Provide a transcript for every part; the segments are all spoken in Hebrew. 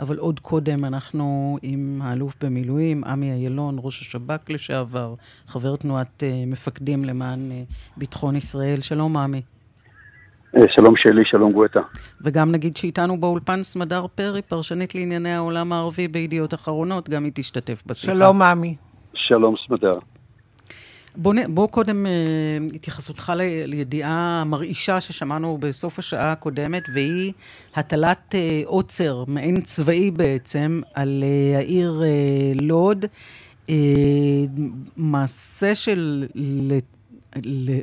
אבל עוד קודם אנחנו עם האלוף במילואים, עמי אילון, ראש השב"כ לשעבר, חבר תנועת uh, מפקדים למען uh, ביטחון ישראל. שלום, עמי. שלום שלי, שלום גואטה. וגם נגיד שאיתנו באולפן סמדר פרי, פרשנית לענייני העולם הערבי בידיעות אחרונות, גם היא תשתתף בשיחה. שלום, עמי. שלום, סמדר. בוא, בוא קודם אה, התייחסותך לידיעה המרעישה ששמענו בסוף השעה הקודמת, והיא הטלת אה, עוצר, מעין צבאי בעצם, על אה, העיר לוד. מעשה של,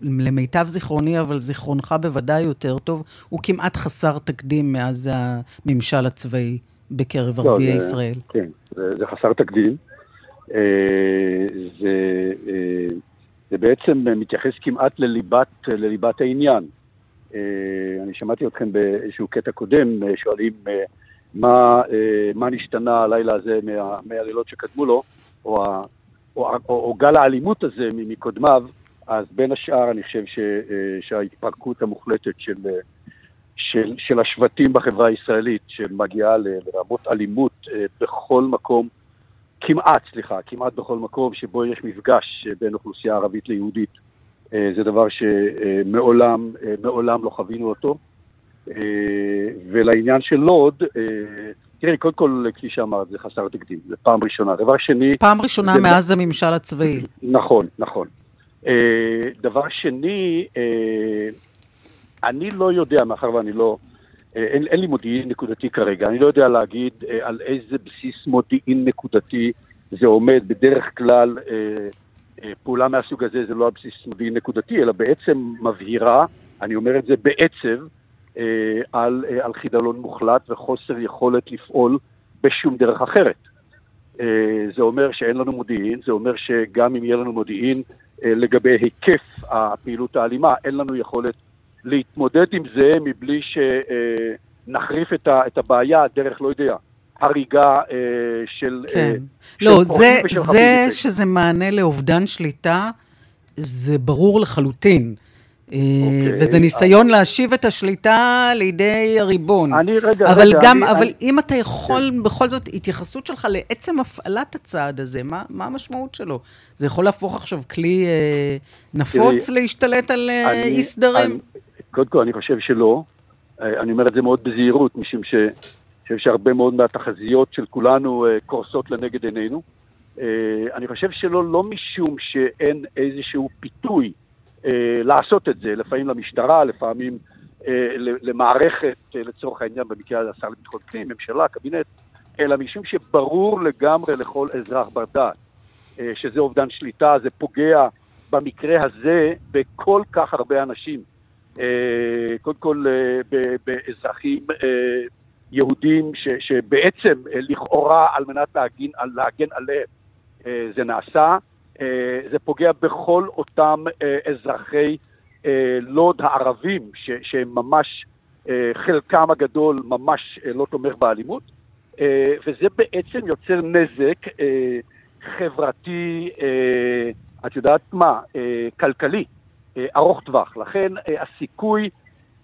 למיטב זיכרוני, אבל זיכרונך בוודאי יותר טוב, הוא כמעט חסר תקדים מאז הממשל הצבאי בקרב לא, ערביי ישראל. כן, זה, זה חסר תקדים. זה... זה בעצם מתייחס כמעט לליבת, לליבת העניין. אה, אני שמעתי אתכם באיזשהו קטע קודם, אה, שואלים אה, מה, מה נשתנה הלילה הזה מה, מהלילות שקדמו לו, או, או, או, או גל האלימות הזה מקודמיו, אז בין השאר אני חושב ש, שההתפרקות המוחלטת של, של, של השבטים בחברה הישראלית, שמגיעה לרמות אלימות בכל מקום, כמעט, סליחה, כמעט בכל מקום שבו יש מפגש בין אוכלוסייה ערבית ליהודית. אה, זה דבר שמעולם אה, מעולם לא חווינו אותו. אה, ולעניין של לוד, תראי, קודם כל, כפי שאמרת, זה חסר תקדים, זה פעם ראשונה. דבר שני... פעם ראשונה זה... מאז הממשל הצבאי. נכון, נכון. דבר שני, אני לא יודע, מאחר ואני לא אה, אין, אין לי מודיעין נקודתי כרגע, אני לא יודע להגיד אה, על איזה בסיס מודיעין נקודתי זה עומד. בדרך כלל אה, אה, פעולה מהסוג הזה זה לא על בסיס מודיעין נקודתי, אלא בעצם מבהירה, אני אומר את זה בעצב, אה, על, אה, על חידלון מוחלט וחוסר יכולת לפעול בשום דרך אחרת. אה, זה אומר שאין לנו מודיעין, זה אומר שגם אם יהיה לנו מודיעין אה, לגבי היקף הפעילות האלימה, אין לנו יכולת להתמודד עם זה מבלי שנחריף את, את הבעיה דרך, לא יודע, הריגה אה, של... כן. אה, לא, של זה, זה שזה מענה לאובדן שליטה, זה ברור לחלוטין. Okay, אה, אוקיי, וזה ניסיון אבל... להשיב את השליטה לידי הריבון. אני, רגע, אבל רגע, גם, אני, אבל אני... אם אתה יכול, כן. בכל זאת, התייחסות שלך לעצם הפעלת הצעד הזה, מה, מה המשמעות שלו? זה יכול להפוך עכשיו כלי אה, נפוץ תראי, להשתלט על אה, אי סדרים? קודם כל, אני חושב שלא. אה, אני אומר את זה מאוד בזהירות, משום ש... חושב שהרבה מאוד מהתחזיות של כולנו אה, קורסות לנגד עינינו. אה, אני חושב שלא, לא משום שאין איזשהו פיתוי לעשות את זה, לפעמים למשטרה, לפעמים למערכת, לצורך העניין, במקרה הזה השר לביטחון פנים, ממשלה, קבינט, אלא משום שברור לגמרי לכל אזרח בר דעת שזה אובדן שליטה, זה פוגע במקרה הזה בכל כך הרבה אנשים. אה, קודם כל אה, באזרחים אה, יהודים ש, שבעצם לכאורה על מנת להגן, להגן עליהם זה נעשה. זה פוגע בכל אותם אזרחי לוד הערבים ש, שהם ממש, חלקם הגדול ממש לא תומך באלימות. וזה בעצם יוצר נזק חברתי, את יודעת מה, כלכלי. אה, ארוך טווח. לכן אה, הסיכוי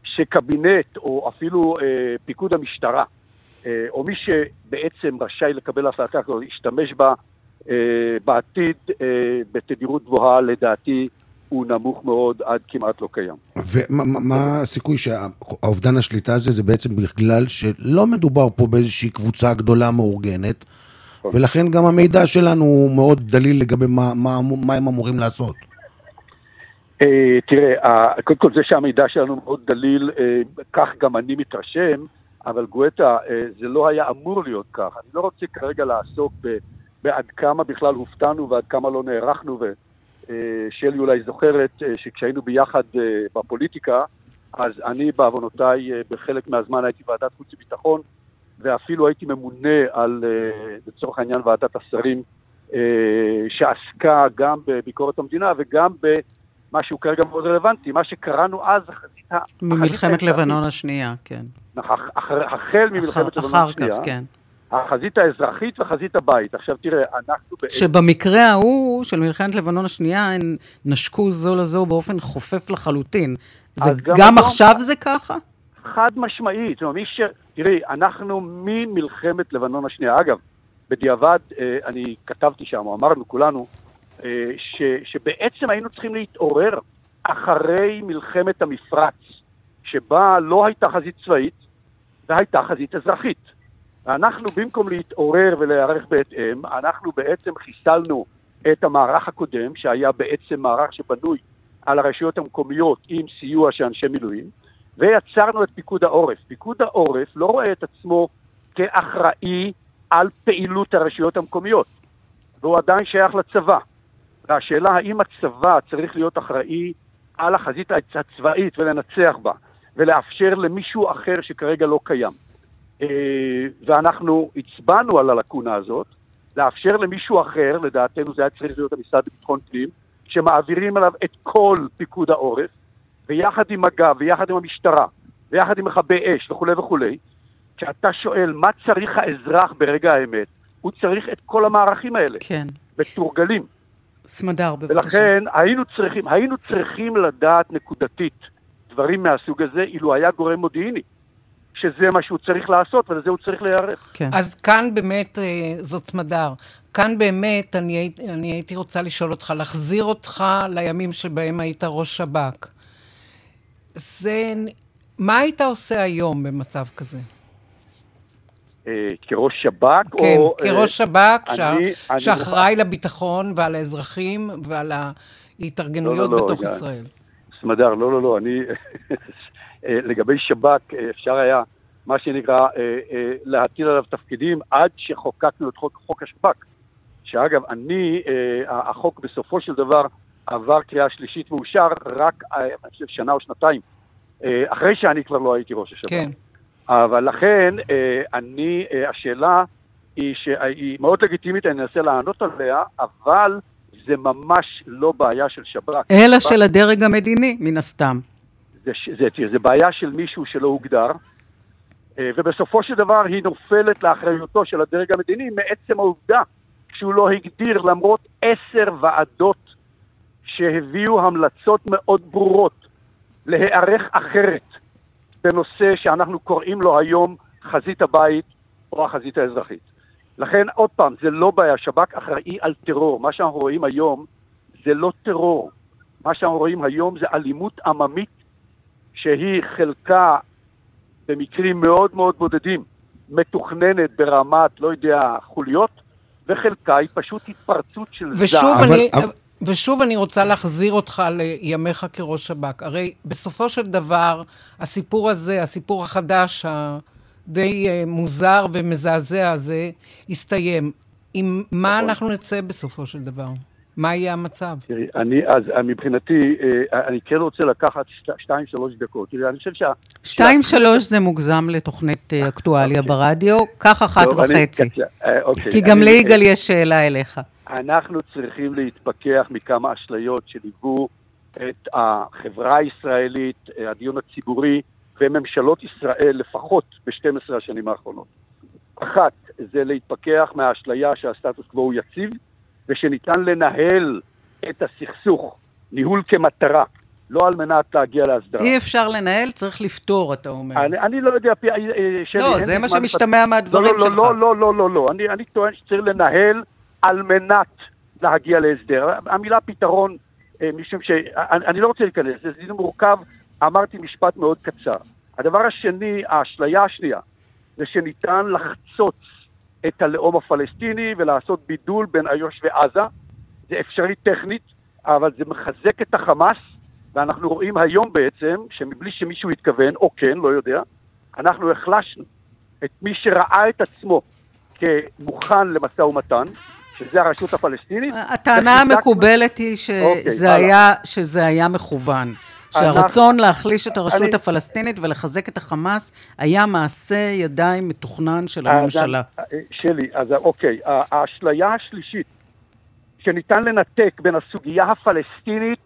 שקבינט או אפילו אה, פיקוד המשטרה או מי שבעצם רשאי לקבל החלטה כזאת, ישתמש בה בעתיד בתדירות גבוהה, לדעתי הוא נמוך מאוד עד כמעט לא קיים. ומה הסיכוי שהאובדן השליטה הזה זה בעצם בגלל שלא מדובר פה באיזושהי קבוצה גדולה מאורגנת, נכון. ולכן גם המידע שלנו הוא מאוד דליל לגבי מה, מה, מה הם אמורים לעשות. אה, תראה, קודם כל זה שהמידע שלנו מאוד דליל, אה, כך גם אני מתרשם, אבל גואטה, אה, זה לא היה אמור להיות כך. אני לא רוצה כרגע לעסוק בעד כמה בכלל הופתענו ועד כמה לא נערכנו, ושלי אולי זוכרת שכשהיינו ביחד בפוליטיקה, אז אני בעוונותיי בחלק מהזמן הייתי ועדת חוץ וביטחון, ואפילו הייתי ממונה על, לצורך העניין, ועדת השרים, שעסקה גם בביקורת המדינה וגם ב... משהו כרגע מאוד רלוונטי, מה שקראנו אז החזית ה... ממלחמת לבנון השנייה, כן. החל ממלחמת לבנון השנייה. אחר כך, כן. החזית האזרחית וחזית הבית. עכשיו תראה, אנחנו... שבמקרה ההוא של מלחמת לבנון השנייה, הן נשקו זו לזו באופן חופף לחלוטין. זה גם, גם עכשיו זה ככה? חד משמעית. זאת אומרת, ש... תראי, אנחנו ממלחמת לבנון השנייה, אגב, בדיעבד, אה, אני כתבתי שם, אמרנו כולנו, ש, שבעצם היינו צריכים להתעורר אחרי מלחמת המפרץ, שבה לא הייתה חזית צבאית, והייתה חזית אזרחית. ואנחנו, במקום להתעורר ולהיערך בהתאם, אנחנו בעצם חיסלנו את המערך הקודם, שהיה בעצם מערך שבנוי על הרשויות המקומיות עם סיוע של אנשי מילואים, ויצרנו את פיקוד העורף. פיקוד העורף לא רואה את עצמו כאחראי על פעילות הרשויות המקומיות, והוא עדיין שייך לצבא. והשאלה האם הצבא צריך להיות אחראי על החזית הצבאית ולנצח בה, ולאפשר למישהו אחר שכרגע לא קיים. אה, ואנחנו הצבענו על הלקונה הזאת, לאפשר למישהו אחר, לדעתנו זה היה צריך להיות המשרד לביטחון פנים, שמעבירים עליו את כל פיקוד העורף, ויחד עם מג"ב, ויחד עם המשטרה, ויחד עם מכבי אש וכולי וכולי, כשאתה שואל מה צריך האזרח ברגע האמת, הוא צריך את כל המערכים האלה. כן. מתורגלים. סמדר, בבקשה. ולכן היינו צריכים, היינו צריכים לדעת נקודתית דברים מהסוג הזה, אילו היה גורם מודיעיני. שזה מה שהוא צריך לעשות, ולזה הוא צריך להיערך. כן. אז כאן באמת, אה, זאת סמדר, כאן באמת אני, אני הייתי רוצה לשאול אותך, להחזיר אותך לימים שבהם היית ראש שב"כ. זה... מה היית עושה היום במצב כזה? אה, כראש שב"כ? כן, או, כראש אה, שב"כ, שאחראי לביטחון ועל האזרחים ועל ההתארגנויות לא, לא, לא, בתוך ישראל. סמדר, לא, לא, לא, אני... אה, לגבי שב"כ, אפשר היה, מה שנקרא, להטיל עליו תפקידים עד שחוקקנו את חוק, חוק השב"כ. שאגב, אני, החוק בסופו של דבר עבר קריאה שלישית ואושר רק, אני חושב, שנה או שנתיים, אחרי שאני כבר לא הייתי ראש השב"כ. כן. אבל לכן, אה, אני, אה, השאלה היא שהיא מאוד לגיטימית, אני אנסה לענות עליה, אבל זה ממש לא בעיה של שב"כ. אלא של הדרג המדיני, מן הסתם. זה, זה, זה, זה בעיה של מישהו שלא הוגדר, אה, ובסופו של דבר היא נופלת לאחריותו של הדרג המדיני מעצם העובדה שהוא לא הגדיר, למרות עשר ועדות שהביאו המלצות מאוד ברורות להיערך אחרת בנושא שאנחנו קוראים לו היום חזית הבית או החזית האזרחית. לכן, עוד פעם, זה לא בעיה, שב"כ אחראי על טרור. מה שאנחנו רואים היום זה לא טרור. מה שאנחנו רואים היום זה אלימות עממית שהיא חלקה במקרים מאוד מאוד בודדים מתוכננת ברמת, לא יודע, חוליות, וחלקה היא פשוט התפרצות של ושוב זעם. אני, אבל... ושוב אני רוצה להחזיר אותך לימיך כראש שב"כ. הרי בסופו של דבר, הסיפור הזה, הסיפור החדש, הדי אה, מוזר ומזעזע הזה, הסתיים. עם מה נכון. אנחנו נצא בסופו של דבר? מה יהיה המצב? תראי, אני, אז אה, מבחינתי, אה, אני כן רוצה לקחת שתיים, שלוש דקות. תראי, אני חושב שה... שתיים, שלוש זה מוגזם לתוכנית אקטואליה אוקיי. ברדיו, קח אחת וחצי. אוקיי, כי גם ליגאל יש שאלה אליך. אנחנו צריכים להתפכח מכמה אשליות שליוו את החברה הישראלית, הדיון הציבורי וממשלות ישראל לפחות ב-12 השנים האחרונות. אחת, זה להתפכח מהאשליה שהסטטוס קוו הוא יציב ושניתן לנהל את הסכסוך, ניהול כמטרה, לא על מנת להגיע להסדרה. אי אפשר לנהל, צריך לפתור, אתה אומר. אני, אני לא יודע, אה, שלי, לא, זה מה שמשתמע מהדברים לא, לא, שלך. לא, לא, לא, לא, לא. אני, אני טוען שצריך לנהל על מנת להגיע להסדר. המילה פתרון, אה, משום שאני לא רוצה להיכנס, זה דין מורכב, אמרתי משפט מאוד קצר. הדבר השני, האשליה השנייה, זה שניתן לחצוץ את הלאום הפלסטיני ולעשות בידול בין איו"ש ועזה. זה אפשרי טכנית, אבל זה מחזק את החמאס, ואנחנו רואים היום בעצם, שמבלי שמישהו יתכוון, או כן, לא יודע, אנחנו החלשנו את מי שראה את עצמו כמוכן למשא ומתן, שזה הרשות הפלסטינית. הטענה המקובלת היא אוקיי, שזה, אוקיי, היה, שזה היה מכוון. שהרצון להחליש את הרשות אני, הפלסטינית ולחזק את החמאס היה מעשה ידיים מתוכנן של הממשלה. אה, שלי, אז אוקיי, האשליה השלישית, שניתן לנתק בין הסוגיה הפלסטינית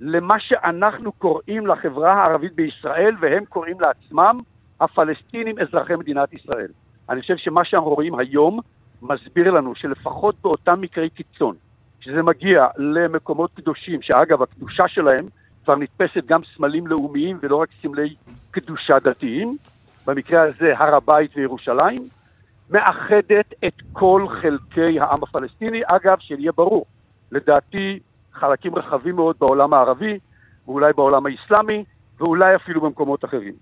למה שאנחנו קוראים לחברה הערבית בישראל, והם קוראים לעצמם הפלסטינים אזרחי מדינת ישראל. אני חושב שמה שאנחנו רואים היום מסביר לנו שלפחות באותם מקרי קיצון, שזה מגיע למקומות קדושים, שאגב, הקדושה שלהם כבר נתפסת גם סמלים לאומיים ולא רק סמלי קדושה דתיים, במקרה הזה הר הבית וירושלים, מאחדת את כל חלקי העם הפלסטיני. אגב, שיהיה ברור, לדעתי חלקים רחבים מאוד בעולם הערבי, ואולי בעולם האסלאמי, ואולי אפילו במקומות אחרים.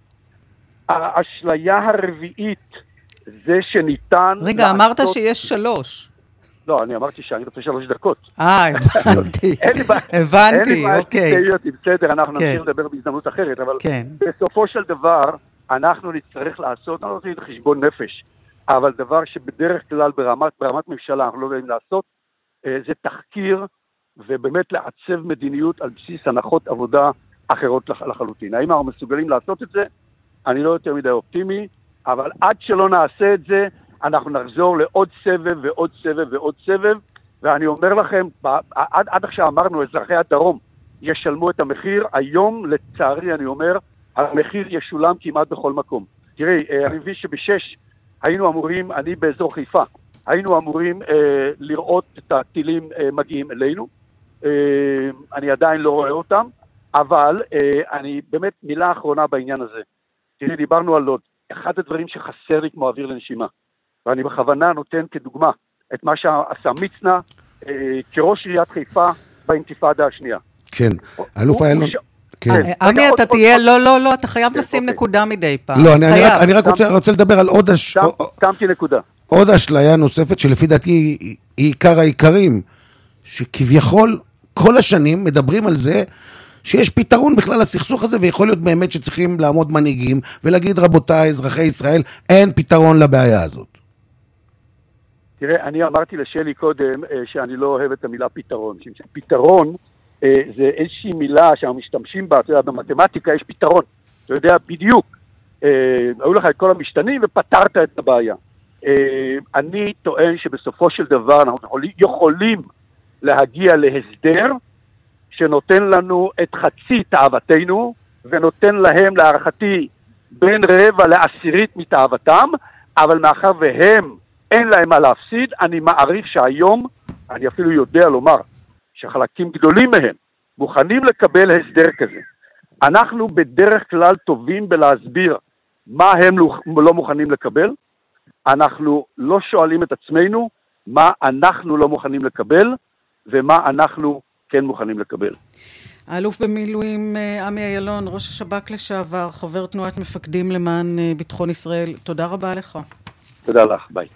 האשליה הרביעית זה שניתן... רגע, לעשות... אמרת שיש שלוש. לא, אני אמרתי שאני רוצה שלוש דקות. אה, הבנתי. הבנתי, אוקיי. אין לי בעיה בסדר, אנחנו כן. נמשיך לדבר בהזדמנות אחרת, אבל כן. בסופו של דבר, אנחנו נצטרך לעשות, אני לא רוצה להגיד חשבון נפש, אבל דבר שבדרך כלל ברמת, ברמת ממשלה אנחנו לא יודעים לעשות, אה, זה תחקיר ובאמת לעצב מדיניות על בסיס הנחות עבודה אחרות לחלוטין. האם אנחנו מסוגלים לעשות את זה? אני לא יותר מדי אופטימי, אבל עד שלא נעשה את זה, אנחנו נחזור לעוד סבב ועוד סבב ועוד סבב, ואני אומר לכם, עד, עד עכשיו אמרנו, אזרחי הדרום ישלמו את המחיר, היום, לצערי, אני אומר, המחיר ישולם כמעט בכל מקום. תראי, אה, אני מבין שבשש היינו אמורים, אני באזור חיפה, היינו אמורים אה, לראות את הטילים אה, מגיעים אלינו. אה, אני עדיין לא רואה אותם, אבל אה, אני באמת, מילה אחרונה בעניין הזה. תראי, דיברנו על לוד. אחד הדברים שחסר לי כמו אוויר לנשימה, ואני בכוונה נותן כדוגמה את מה שעשה מצנע אה, כראש עיריית חיפה באינתיפאדה השנייה. כן, אלוף איילון... כן. אה, עמי, אתה תהיה, לא, לא, לא, אתה חייב כן, לשים אוקיי. נקודה מדי פעם. לא, אני רק רוצה לדבר על עוד... שמתי נקודה. עוד אשליה נוספת, שלפי דעתי היא עיקר העיקרים, שכביכול כל השנים מדברים על זה שיש פתרון בכלל לסכסוך הזה, ויכול להיות באמת שצריכים לעמוד מנהיגים ולהגיד, רבותיי, אזרחי ישראל, אין פתרון לבעיה הזאת. תראה, אני אמרתי לשלי קודם אה, שאני לא אוהב את המילה פתרון. פתרון אה, זה איזושהי מילה שאנחנו משתמשים בה, אתה יודע, במתמטיקה יש פתרון. אתה יודע בדיוק. אה, היו לך את כל המשתנים ופתרת את הבעיה. אני טוען שבסופו של דבר אנחנו יכולים להגיע להסדר שנותן לנו את חצי תאוותנו, ונותן להם, להערכתי, בין רבע לעשירית מתאוותם, אבל מאחר והם, אין להם מה להפסיד, אני מעריך שהיום, אני אפילו יודע לומר, שחלקים גדולים מהם מוכנים לקבל הסדר כזה. אנחנו בדרך כלל טובים בלהסביר מה הם לא, מוכנים לקבל, אנחנו לא שואלים את עצמנו מה אנחנו לא מוכנים לקבל ומה אנחנו כן מוכנים לקבל. האלוף במילואים אה, עמי אילון, ראש השב"כ לשעבר, חבר תנועת מפקדים למען אה, ביטחון ישראל, תודה רבה לך. תודה לך, ביי.